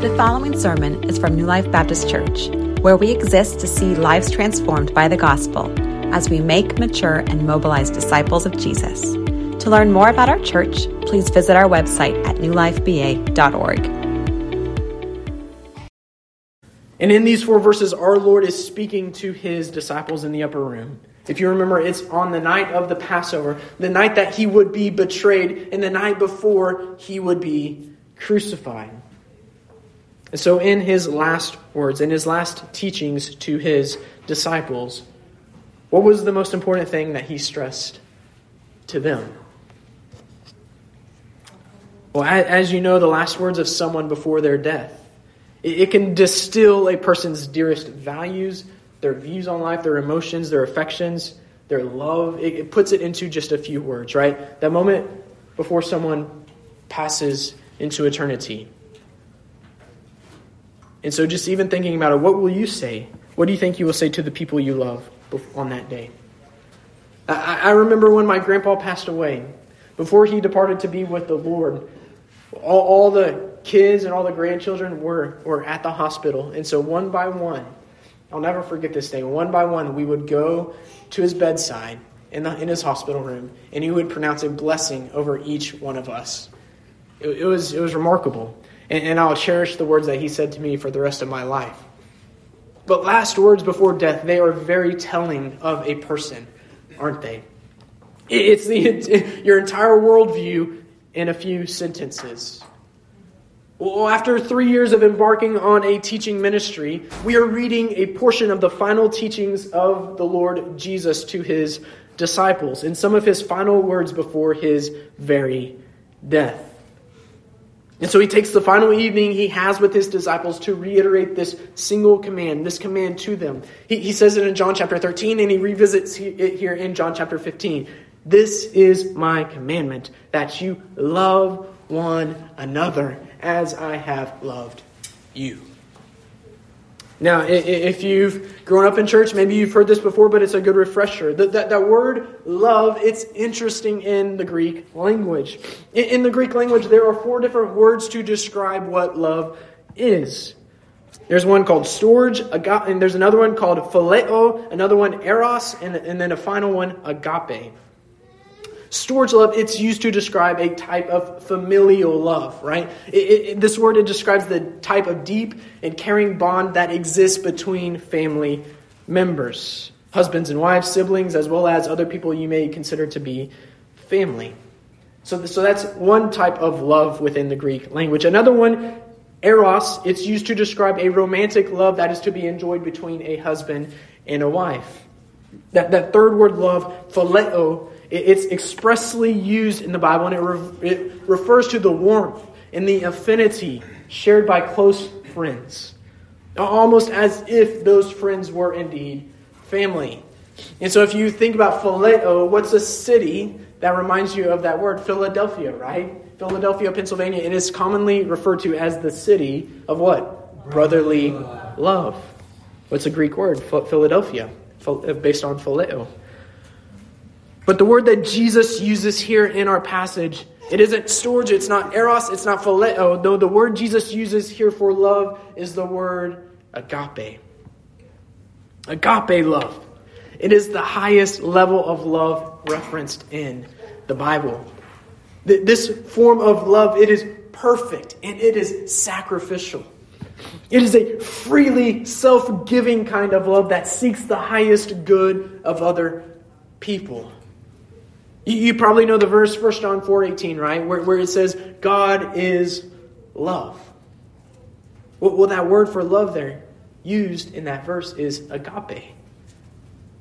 The following sermon is from New Life Baptist Church, where we exist to see lives transformed by the gospel as we make, mature, and mobilize disciples of Jesus. To learn more about our church, please visit our website at newlifeba.org. And in these four verses, our Lord is speaking to his disciples in the upper room. If you remember, it's on the night of the Passover, the night that he would be betrayed, and the night before he would be crucified. And so, in his last words, in his last teachings to his disciples, what was the most important thing that he stressed to them? Well, as you know, the last words of someone before their death, it can distill a person's dearest values, their views on life, their emotions, their affections, their love. It puts it into just a few words, right? That moment before someone passes into eternity. And so, just even thinking about it, what will you say? What do you think you will say to the people you love on that day? I, I remember when my grandpa passed away, before he departed to be with the Lord, all, all the kids and all the grandchildren were, were at the hospital. And so, one by one, I'll never forget this day, one by one, we would go to his bedside in, the, in his hospital room, and he would pronounce a blessing over each one of us. It, it was, it was remarkable. And, and I'll cherish the words that he said to me for the rest of my life. But last words before death, they are very telling of a person, aren't they? It's the, your entire worldview in a few sentences. Well, after three years of embarking on a teaching ministry, we are reading a portion of the final teachings of the Lord Jesus to his disciples in some of his final words before his very death. And so he takes the final evening he has with his disciples to reiterate this single command, this command to them. He, he says it in John chapter 13, and he revisits it here in John chapter 15. This is my commandment, that you love one another as I have loved you. Now, if you've grown up in church, maybe you've heard this before, but it's a good refresher. That, that, that word love, it's interesting in the Greek language. In, in the Greek language, there are four different words to describe what love is. There's one called storge, and there's another one called phileo, another one eros, and, and then a final one agape. Storge love, it's used to describe a type of familial love, right? It, it, this word, it describes the type of deep and caring bond that exists between family members, husbands and wives, siblings, as well as other people you may consider to be family. So, so that's one type of love within the Greek language. Another one, eros, it's used to describe a romantic love that is to be enjoyed between a husband and a wife. That, that third word, love, phileo, it's expressly used in the Bible, and it, re- it refers to the warmth and the affinity shared by close friends, almost as if those friends were indeed family. And so, if you think about Phileo, what's a city that reminds you of that word? Philadelphia, right? Philadelphia, Pennsylvania. It is commonly referred to as the city of what? Brotherly love. What's a Greek word? Philadelphia, based on Phileo. But the word that Jesus uses here in our passage, it isn't storge, it's not eros, it's not phileo. No, the word Jesus uses here for love is the word agape. Agape love. It is the highest level of love referenced in the Bible. This form of love, it is perfect and it is sacrificial. It is a freely self giving kind of love that seeks the highest good of other people. You, probably know the verse, 1 John 4 18, right? Where, where it says, God is love. Well, well, that word for love there used in that verse is agape.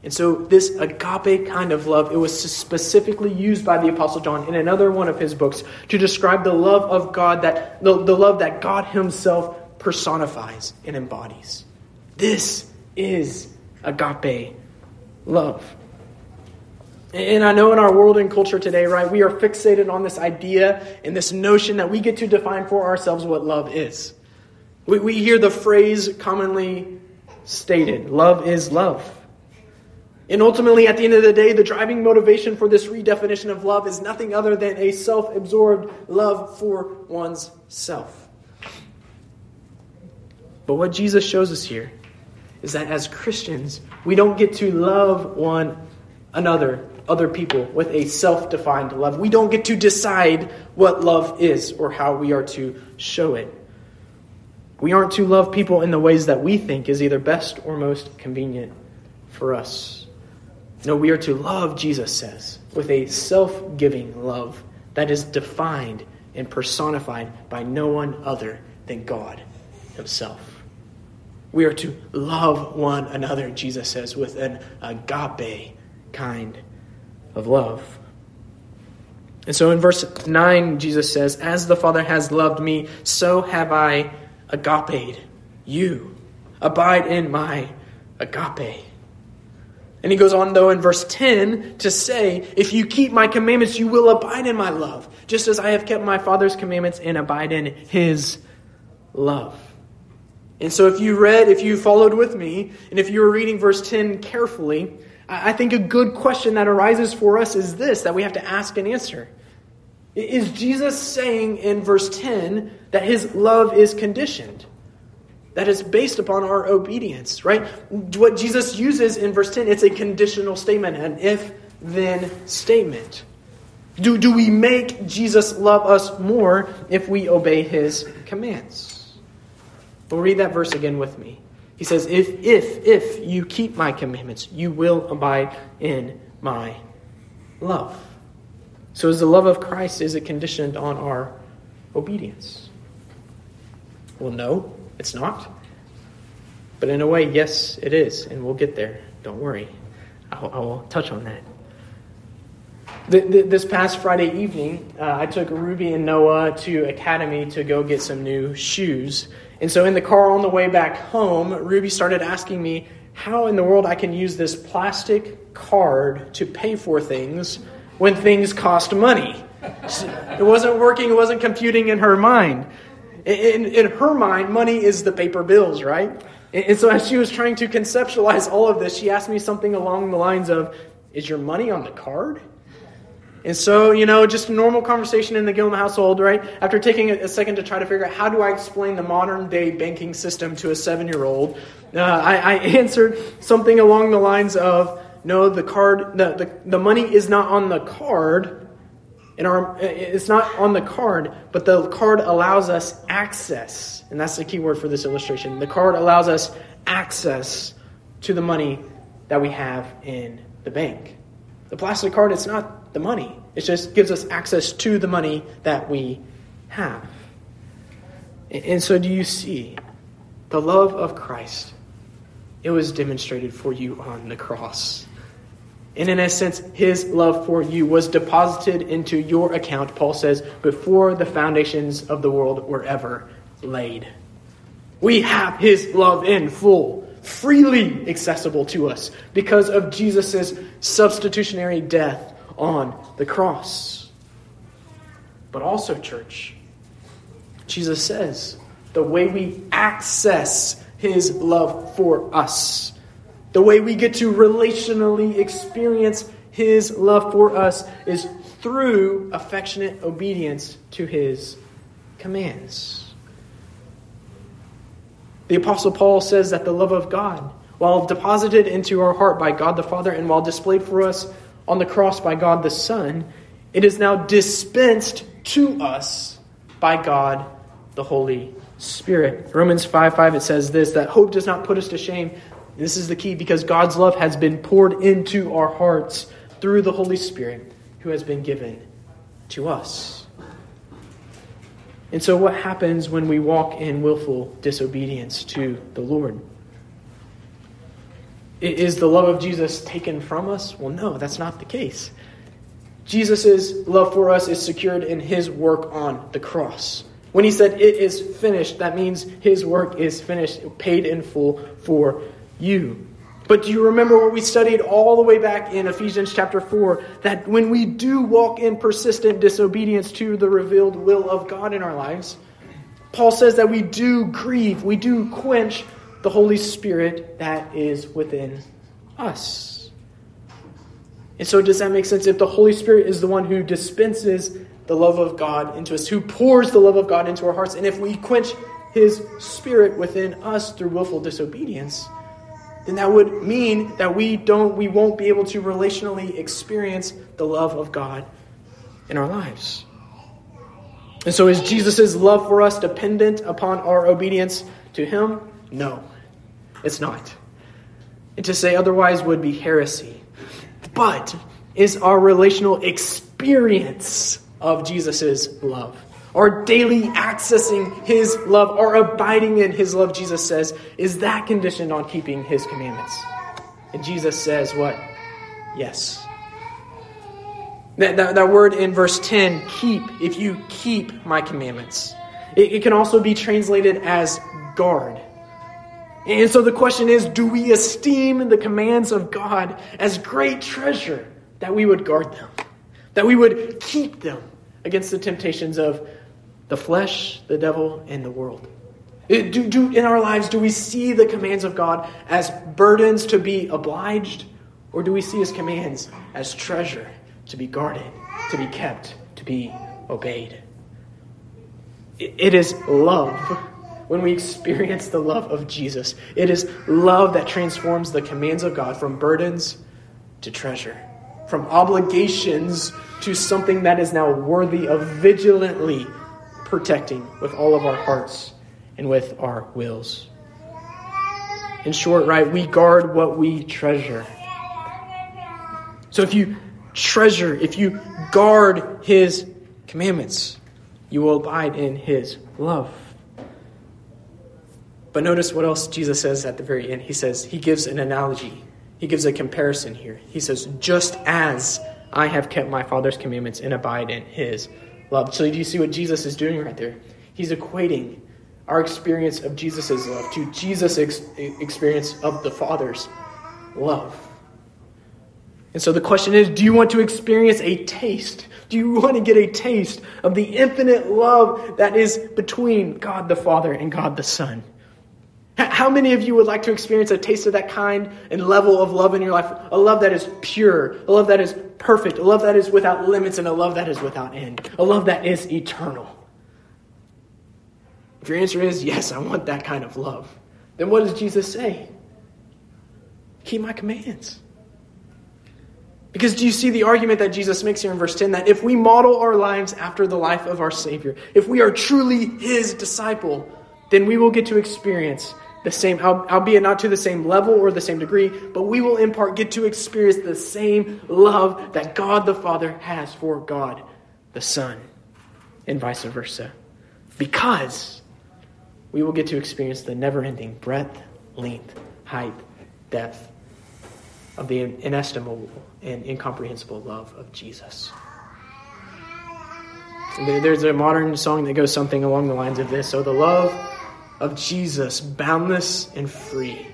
And so, this agape kind of love, it was specifically used by the Apostle John in another one of his books to describe the love of God, that the, the love that God Himself personifies and embodies. This is agape love. And I know in our world and culture today, right, we are fixated on this idea and this notion that we get to define for ourselves what love is. We, we hear the phrase commonly stated love is love. And ultimately, at the end of the day, the driving motivation for this redefinition of love is nothing other than a self absorbed love for one's self. But what Jesus shows us here is that as Christians, we don't get to love one another, other people, with a self defined love. We don't get to decide what love is or how we are to show it. We aren't to love people in the ways that we think is either best or most convenient for us. No, we are to love, Jesus says, with a self giving love that is defined and personified by no one other than God Himself. We are to love one another, Jesus says, with an agape kind of love. And so in verse 9, Jesus says, As the Father has loved me, so have I agape you. Abide in my agape. And he goes on, though, in verse 10 to say, If you keep my commandments, you will abide in my love, just as I have kept my Father's commandments and abide in his love. And so, if you read, if you followed with me, and if you were reading verse 10 carefully, I think a good question that arises for us is this that we have to ask and answer. Is Jesus saying in verse 10 that his love is conditioned? That is based upon our obedience, right? What Jesus uses in verse 10, it's a conditional statement, an if then statement. Do, do we make Jesus love us more if we obey his commands? Well, read that verse again with me. He says, if, if, if you keep my commandments, you will abide in my love. So is the love of Christ, is it conditioned on our obedience? Well, no, it's not. But in a way, yes, it is. And we'll get there. Don't worry. I'll, touch on that. This past Friday evening, uh, I took Ruby and Noah to Academy to go get some new shoes. And so in the car on the way back home, Ruby started asking me how in the world I can use this plastic card to pay for things when things cost money. It wasn't working, it wasn't computing in her mind. In, in her mind, money is the paper bills, right? And so as she was trying to conceptualize all of this, she asked me something along the lines of, Is your money on the card? And so, you know, just a normal conversation in the Gilliam household, right? After taking a second to try to figure out how do I explain the modern day banking system to a seven year old, uh, I, I, answered something along the lines of, no, the card, the, the, the money is not on the card. In our, it's not on the card, but the card allows us access. And that's the key word for this illustration. The card allows us access to the money that we have in the bank. The plastic card, it's not the money. It just gives us access to the money that we have. And so, do you see the love of Christ? It was demonstrated for you on the cross. And in a sense, his love for you was deposited into your account, Paul says, before the foundations of the world were ever laid. We have his love in full, freely accessible to us because of Jesus' substitutionary death on the cross. But also, church, Jesus says the way we access his love for us, the way we get to relationally experience his love for us is through affectionate obedience to his commands. The Apostle Paul says that the love of God, while deposited into our heart by God the Father and while displayed for us on the cross by God the Son, it is now dispensed to us by God the Holy Spirit. Romans 5 5, it says this that hope does not put us to shame. This is the key because God's love has been poured into our hearts through the Holy Spirit who has been given to us. And so, what happens when we walk in willful disobedience to the Lord? Is the love of Jesus taken from us? Well, no, that's not the case. Jesus' love for us is secured in his work on the cross. When he said, It is finished, that means his work is finished, paid in full for you. But do you remember what we studied all the way back in Ephesians chapter 4? That when we do walk in persistent disobedience to the revealed will of God in our lives, Paul says that we do grieve, we do quench the Holy Spirit that is within us. And so, does that make sense? If the Holy Spirit is the one who dispenses the love of God into us, who pours the love of God into our hearts, and if we quench his spirit within us through willful disobedience, then that would mean that we don't we won't be able to relationally experience the love of God in our lives. And so is Jesus' love for us dependent upon our obedience to him? No, it's not. And to say otherwise would be heresy. But is our relational experience of Jesus' love. Our daily accessing his love, our abiding in his love, Jesus says, is that conditioned on keeping his commandments? And Jesus says, what? Yes. That, that, that word in verse 10, keep, if you keep my commandments. It, it can also be translated as guard. And so the question is do we esteem the commands of God as great treasure that we would guard them, that we would keep them against the temptations of the flesh, the devil, and the world? Uh, do, do, in our lives, do we see the commands of God as burdens to be obliged, or do we see his commands as treasure to be guarded, to be kept, to be obeyed? It is love when we experience the love of Jesus. It is love that transforms the commands of God from burdens to treasure, from obligations to something that is now worthy of vigilantly protecting with all of our hearts and with our wills. In short, right, we guard what we treasure. So if you treasure, if you guard his commandments, you will abide in his love. But notice what else Jesus says at the very end. He says, He gives an analogy, He gives a comparison here. He says, Just as I have kept my Father's commandments and abide in His love. So, do you see what Jesus is doing right there? He's equating our experience of Jesus' love to Jesus' ex- experience of the Father's love. And so the question is do you want to experience a taste? Do you want to get a taste of the infinite love that is between God the Father and God the Son? How many of you would like to experience a taste of that kind and level of love in your life? A love that is pure, a love that is perfect, a love that is without limits, and a love that is without end, a love that is eternal. If your answer is yes, I want that kind of love, then what does Jesus say? Keep my commands. Because do you see the argument that Jesus makes here in verse 10 that if we model our lives after the life of our Savior, if we are truly His disciple, then we will get to experience the same, albeit not to the same level or the same degree, but we will in part get to experience the same love that God the Father has for God the Son, and vice versa. Because we will get to experience the never ending breadth, length, height, depth of the inestimable and incomprehensible love of Jesus. There's a modern song that goes something along the lines of this. So the love of Jesus, boundless and free.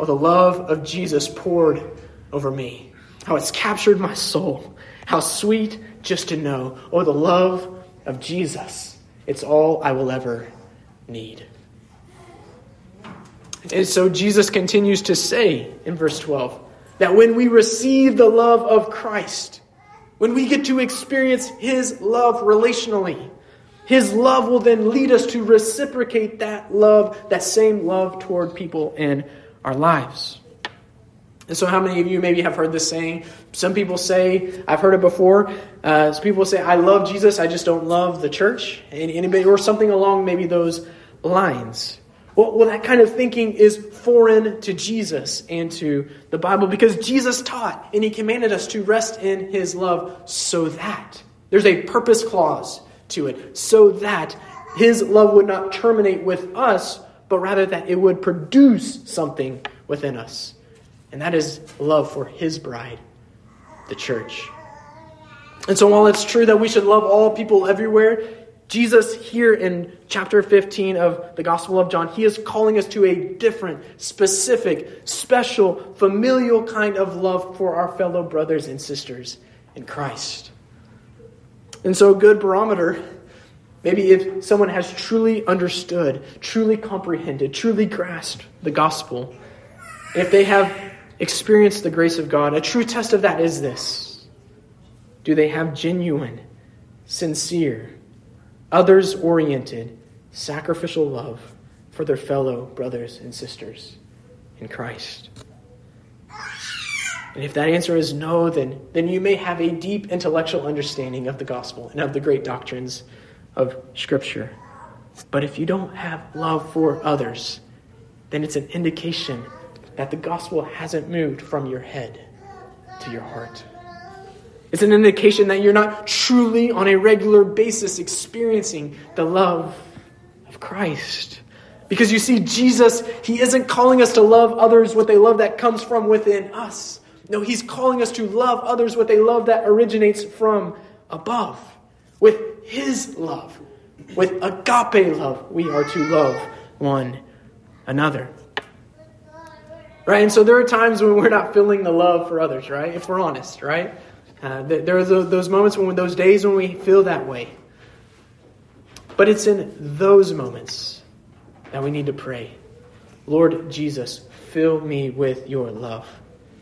Oh, the love of Jesus poured over me. How it's captured my soul. How sweet just to know. Oh, the love of Jesus. It's all I will ever need. And so Jesus continues to say in verse 12 that when we receive the love of Christ, when we get to experience his love relationally, his love will then lead us to reciprocate that love, that same love toward people in our lives. And so, how many of you maybe have heard this saying? Some people say, I've heard it before. Uh, people say, I love Jesus, I just don't love the church. Anybody, or something along maybe those lines. Well, well, that kind of thinking is foreign to Jesus and to the Bible because Jesus taught and he commanded us to rest in his love so that there's a purpose clause to it, so that his love would not terminate with us, but rather that it would produce something within us. And that is love for his bride, the church. And so, while it's true that we should love all people everywhere, Jesus, here in chapter 15 of the Gospel of John, he is calling us to a different, specific, special, familial kind of love for our fellow brothers and sisters in Christ. And so, a good barometer, maybe if someone has truly understood, truly comprehended, truly grasped the gospel, if they have experienced the grace of God, a true test of that is this Do they have genuine, sincere, others oriented, sacrificial love for their fellow brothers and sisters in Christ? And if that answer is no, then, then you may have a deep intellectual understanding of the gospel and of the great doctrines of Scripture. But if you don't have love for others, then it's an indication that the gospel hasn't moved from your head to your heart. It's an indication that you're not truly on a regular basis experiencing the love of Christ. Because you see, Jesus, He isn't calling us to love others with a love that comes from within us. No, He's calling us to love others with a love that originates from above, with His love. With agape love, we are to love one another. Right? And so there are times when we're not feeling the love for others, right? If we're honest, right? Uh, there are those moments when, those days when we feel that way. But it's in those moments that we need to pray Lord Jesus, fill me with your love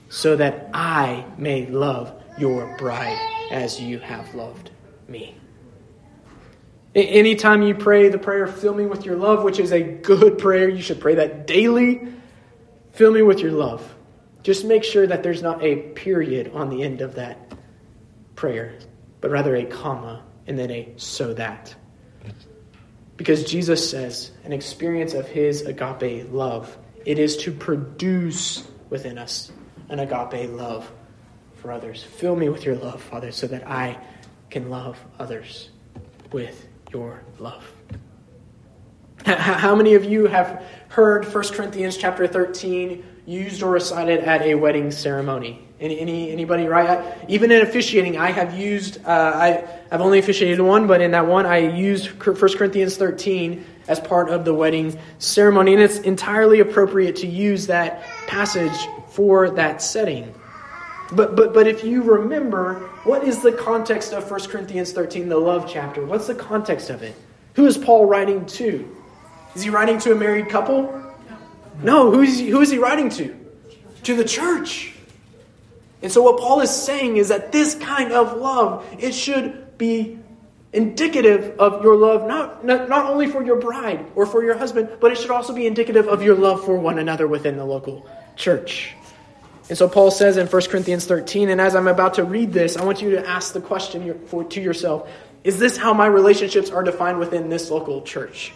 so that I may love your bride as you have loved me. Anytime you pray the prayer, fill me with your love, which is a good prayer, you should pray that daily. Fill me with your love. Just make sure that there's not a period on the end of that prayer, but rather a comma and then a so that. Because Jesus says, an experience of his agape love, it is to produce within us an agape love for others. Fill me with your love, Father, so that I can love others with your love. How many of you have heard 1 Corinthians chapter 13 used or recited at a wedding ceremony? Any, any anybody right? I, even in officiating, I have used. Uh, I I've only officiated one, but in that one, I used 1 Corinthians 13 as part of the wedding ceremony, and it's entirely appropriate to use that passage for that setting. But, but, but if you remember, what is the context of 1 Corinthians 13, the love chapter? What's the context of it? Who is Paul writing to? Is he writing to a married couple? No, who is he, who is he writing to? To the church. And so what Paul is saying is that this kind of love, it should be indicative of your love, not, not, not only for your bride or for your husband, but it should also be indicative of your love for one another within the local church. And so Paul says in 1 Corinthians 13, and as I'm about to read this, I want you to ask the question to yourself Is this how my relationships are defined within this local church?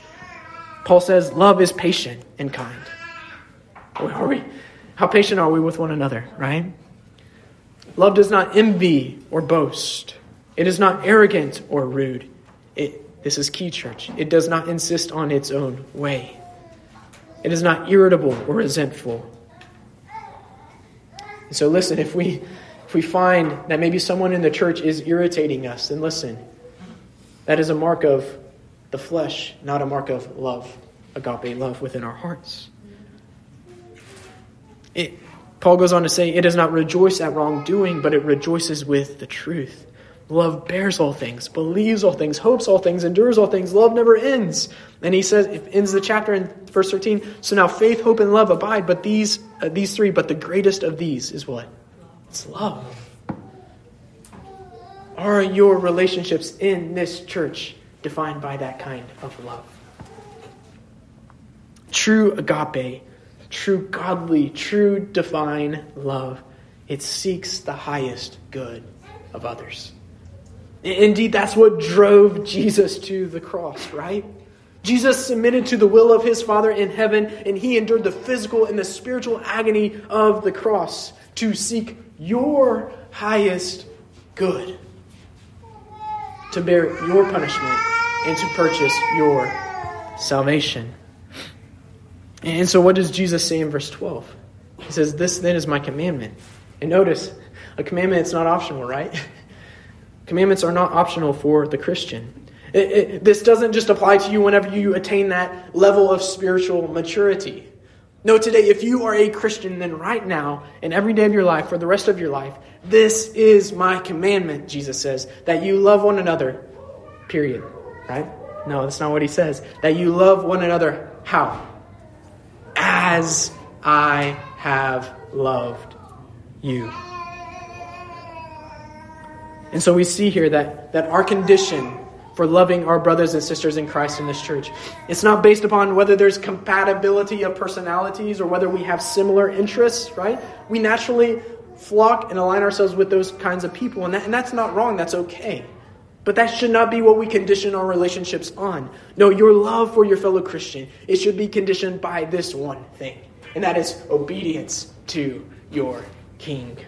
Paul says, Love is patient and kind. Are we, how patient are we with one another, right? Love does not envy or boast. It is not arrogant or rude. It, this is key, church. It does not insist on its own way. It is not irritable or resentful. And so, listen, if we, if we find that maybe someone in the church is irritating us, then listen, that is a mark of the flesh, not a mark of love, agape love within our hearts. It, Paul goes on to say, It does not rejoice at wrongdoing, but it rejoices with the truth. Love bears all things, believes all things, hopes all things, endures all things. Love never ends. And he says, it ends the chapter in verse 13. So now faith, hope, and love abide, but these, uh, these three, but the greatest of these is what? It's love. Are your relationships in this church defined by that kind of love? True agape true godly, true divine love. It seeks the highest good of others. Indeed, that's what drove Jesus to the cross, right? Jesus submitted to the will of his Father in heaven, and he endured the physical and the spiritual agony of the cross to seek your highest good, to bear your punishment, and to purchase your salvation. And so, what does Jesus say in verse 12? He says, This then is my commandment. And notice, a commandment is not optional, right? Commandments are not optional for the Christian. It, it, this doesn't just apply to you whenever you attain that level of spiritual maturity. No, today, if you are a Christian, then right now, in every day of your life, for the rest of your life, this is my commandment, Jesus says, that you love one another, period. Right? No, that's not what he says. That you love one another, how? as I have loved you. And so we see here that, that our condition for loving our brothers and sisters in Christ in this church. It's not based upon whether there's compatibility of personalities or whether we have similar interests, right? We naturally flock and align ourselves with those kinds of people, and, that, and that's not wrong, that's okay. But that should not be what we condition our relationships on. No, your love for your fellow Christian, it should be conditioned by this one thing, and that is obedience to your King.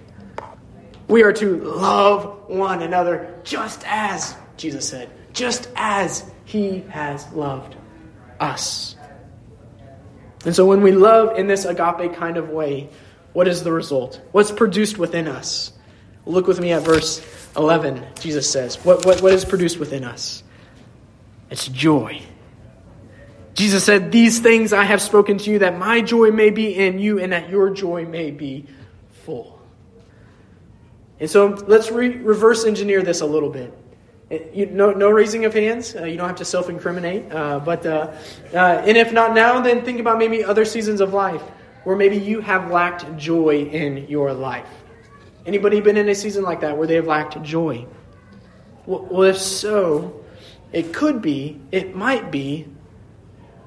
We are to love one another just as, Jesus said, just as he has loved us. And so when we love in this agape kind of way, what is the result? What's produced within us? Look with me at verse 11. Jesus says, What, what, what is produced within us? It's joy. Jesus said, These things I have spoken to you, that my joy may be in you, and that your joy may be full. And so let's re- reverse engineer this a little bit. You, no, no raising of hands. Uh, you don't have to self incriminate. Uh, but, uh, uh, and if not now, then think about maybe other seasons of life where maybe you have lacked joy in your life. Anybody been in a season like that where they have lacked joy? Well, if so, it could be, it might be,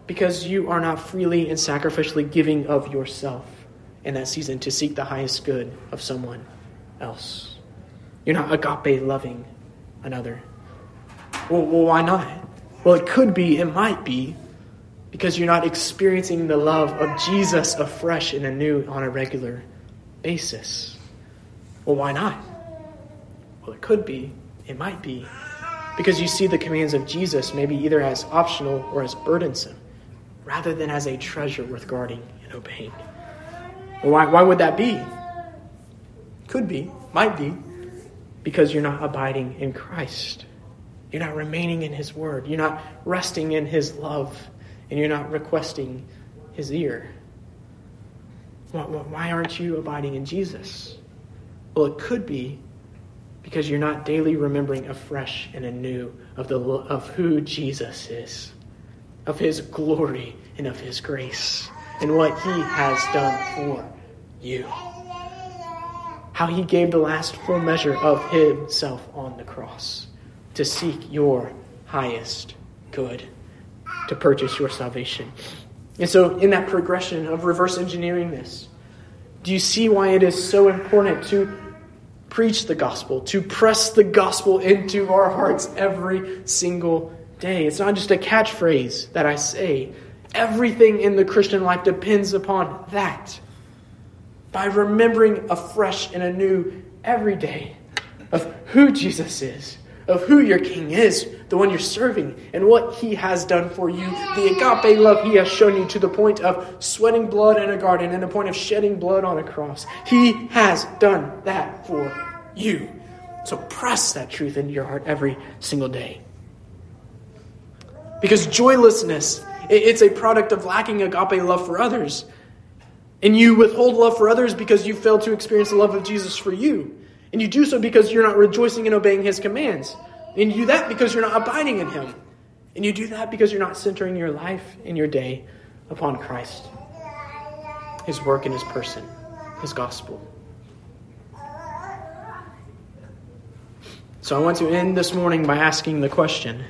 because you are not freely and sacrificially giving of yourself in that season to seek the highest good of someone else. You're not agape loving another. Well, well, why not? Well, it could be, it might be, because you're not experiencing the love of Jesus afresh and anew on a regular basis. Well, why not? Well, it could be, it might be, because you see the commands of Jesus maybe either as optional or as burdensome, rather than as a treasure worth guarding and obeying. Well, why, why would that be? Could be, might be, because you're not abiding in Christ. You're not remaining in His Word. You're not resting in His love and you're not requesting his ear? Why aren't you abiding in Jesus? Well, it could be because you're not daily remembering afresh and anew of, the, of who Jesus is, of his glory and of his grace, and what he has done for you. How he gave the last full measure of himself on the cross to seek your highest good to purchase your salvation. And so, in that progression of reverse engineering this, do you see why it is so important to preach the gospel, to press the gospel into our hearts every single day? It's not just a catchphrase that I say. Everything in the Christian life depends upon that. By remembering afresh and anew every day of who Jesus is of who your king is, the one you're serving, and what he has done for you, the agape love he has shown you to the point of sweating blood in a garden and the point of shedding blood on a cross. He has done that for you. So press that truth into your heart every single day. Because joylessness, it's a product of lacking agape love for others. And you withhold love for others because you fail to experience the love of Jesus for you. And you do so because you're not rejoicing and obeying his commands. And you do that because you're not abiding in him. And you do that because you're not centering your life and your day upon Christ, his work and his person, his gospel. So I want to end this morning by asking the question.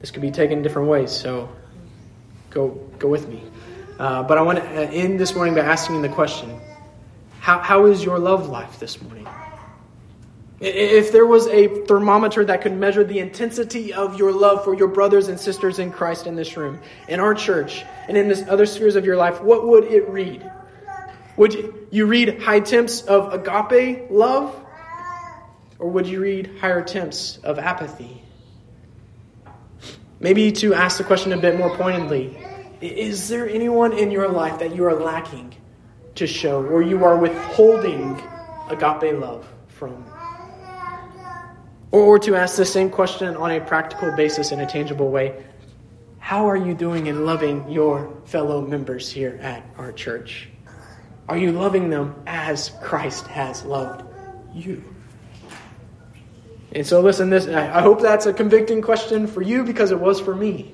This could be taken different ways, so go go with me. Uh, but I want to end this morning by asking the question how, how is your love life this morning? If there was a thermometer that could measure the intensity of your love for your brothers and sisters in Christ in this room, in our church, and in this other spheres of your life, what would it read? Would you read high temps of agape love? Or would you read higher temps of apathy? Maybe to ask the question a bit more pointedly is there anyone in your life that you are lacking to show, or you are withholding agape love from. Or to ask the same question on a practical basis in a tangible way How are you doing in loving your fellow members here at our church? Are you loving them as Christ has loved you? And so, listen, this I hope that's a convicting question for you because it was for me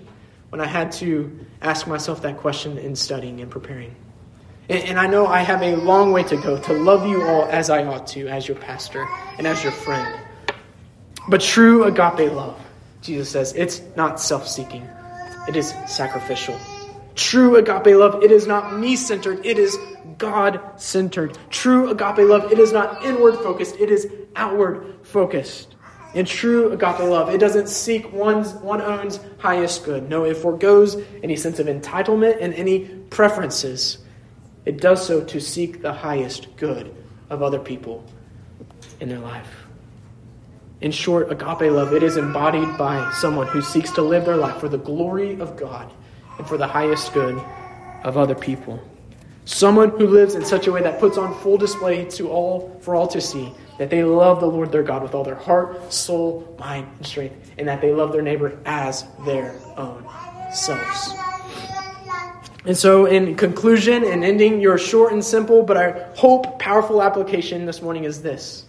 when I had to ask myself that question in studying and preparing. And, and I know I have a long way to go to love you all as I ought to, as your pastor and as your friend. But true agape love, Jesus says, it's not self seeking, it is sacrificial. True agape love, it is not me centered, it is God centered. True agape love, it is not inward focused, it is outward focused. In true agape love, it doesn't seek one's one own's highest good. No, it foregoes any sense of entitlement and any preferences. It does so to seek the highest good of other people in their life. In short, agape love, it is embodied by someone who seeks to live their life for the glory of God and for the highest good of other people. Someone who lives in such a way that puts on full display to all for all to see that they love the Lord their God with all their heart, soul, mind, and strength, and that they love their neighbor as their own selves. And so, in conclusion and ending your short and simple, but I hope powerful application this morning is this.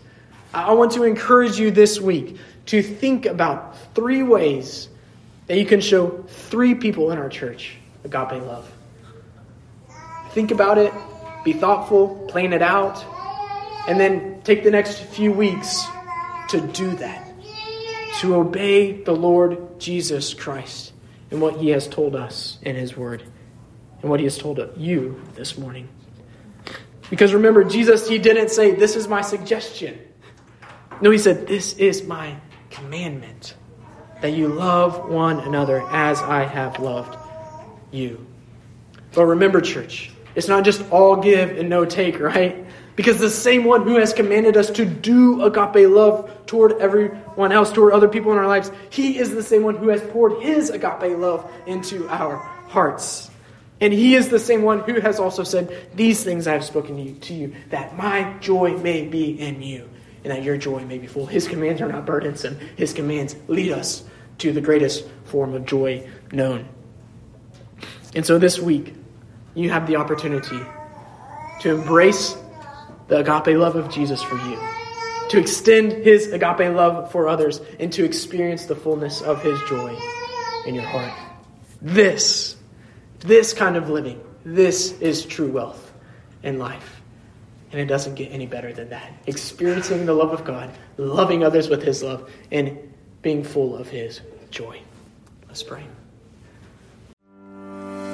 I want to encourage you this week to think about three ways that you can show three people in our church agape love. Think about it, be thoughtful, plan it out, and then take the next few weeks to do that. To obey the Lord Jesus Christ and what he has told us in his word and what he has told you this morning. Because remember, Jesus, he didn't say, This is my suggestion. No, he said, This is my commandment that you love one another as I have loved you. But remember, church, it's not just all give and no take, right? Because the same one who has commanded us to do agape love toward everyone else, toward other people in our lives, he is the same one who has poured his agape love into our hearts. And he is the same one who has also said, These things I have spoken to you, to you, that my joy may be in you, and that your joy may be full. His commands are not burdensome, his commands lead us to the greatest form of joy known. And so this week, you have the opportunity to embrace the agape love of Jesus for you, to extend his agape love for others, and to experience the fullness of his joy in your heart. This, this kind of living, this is true wealth in life. And it doesn't get any better than that. Experiencing the love of God, loving others with his love, and being full of his joy. Let's pray.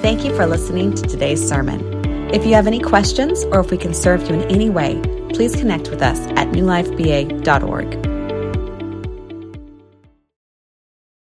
Thank you for listening to today's sermon. If you have any questions or if we can serve you in any way, please connect with us at newlifeba.org.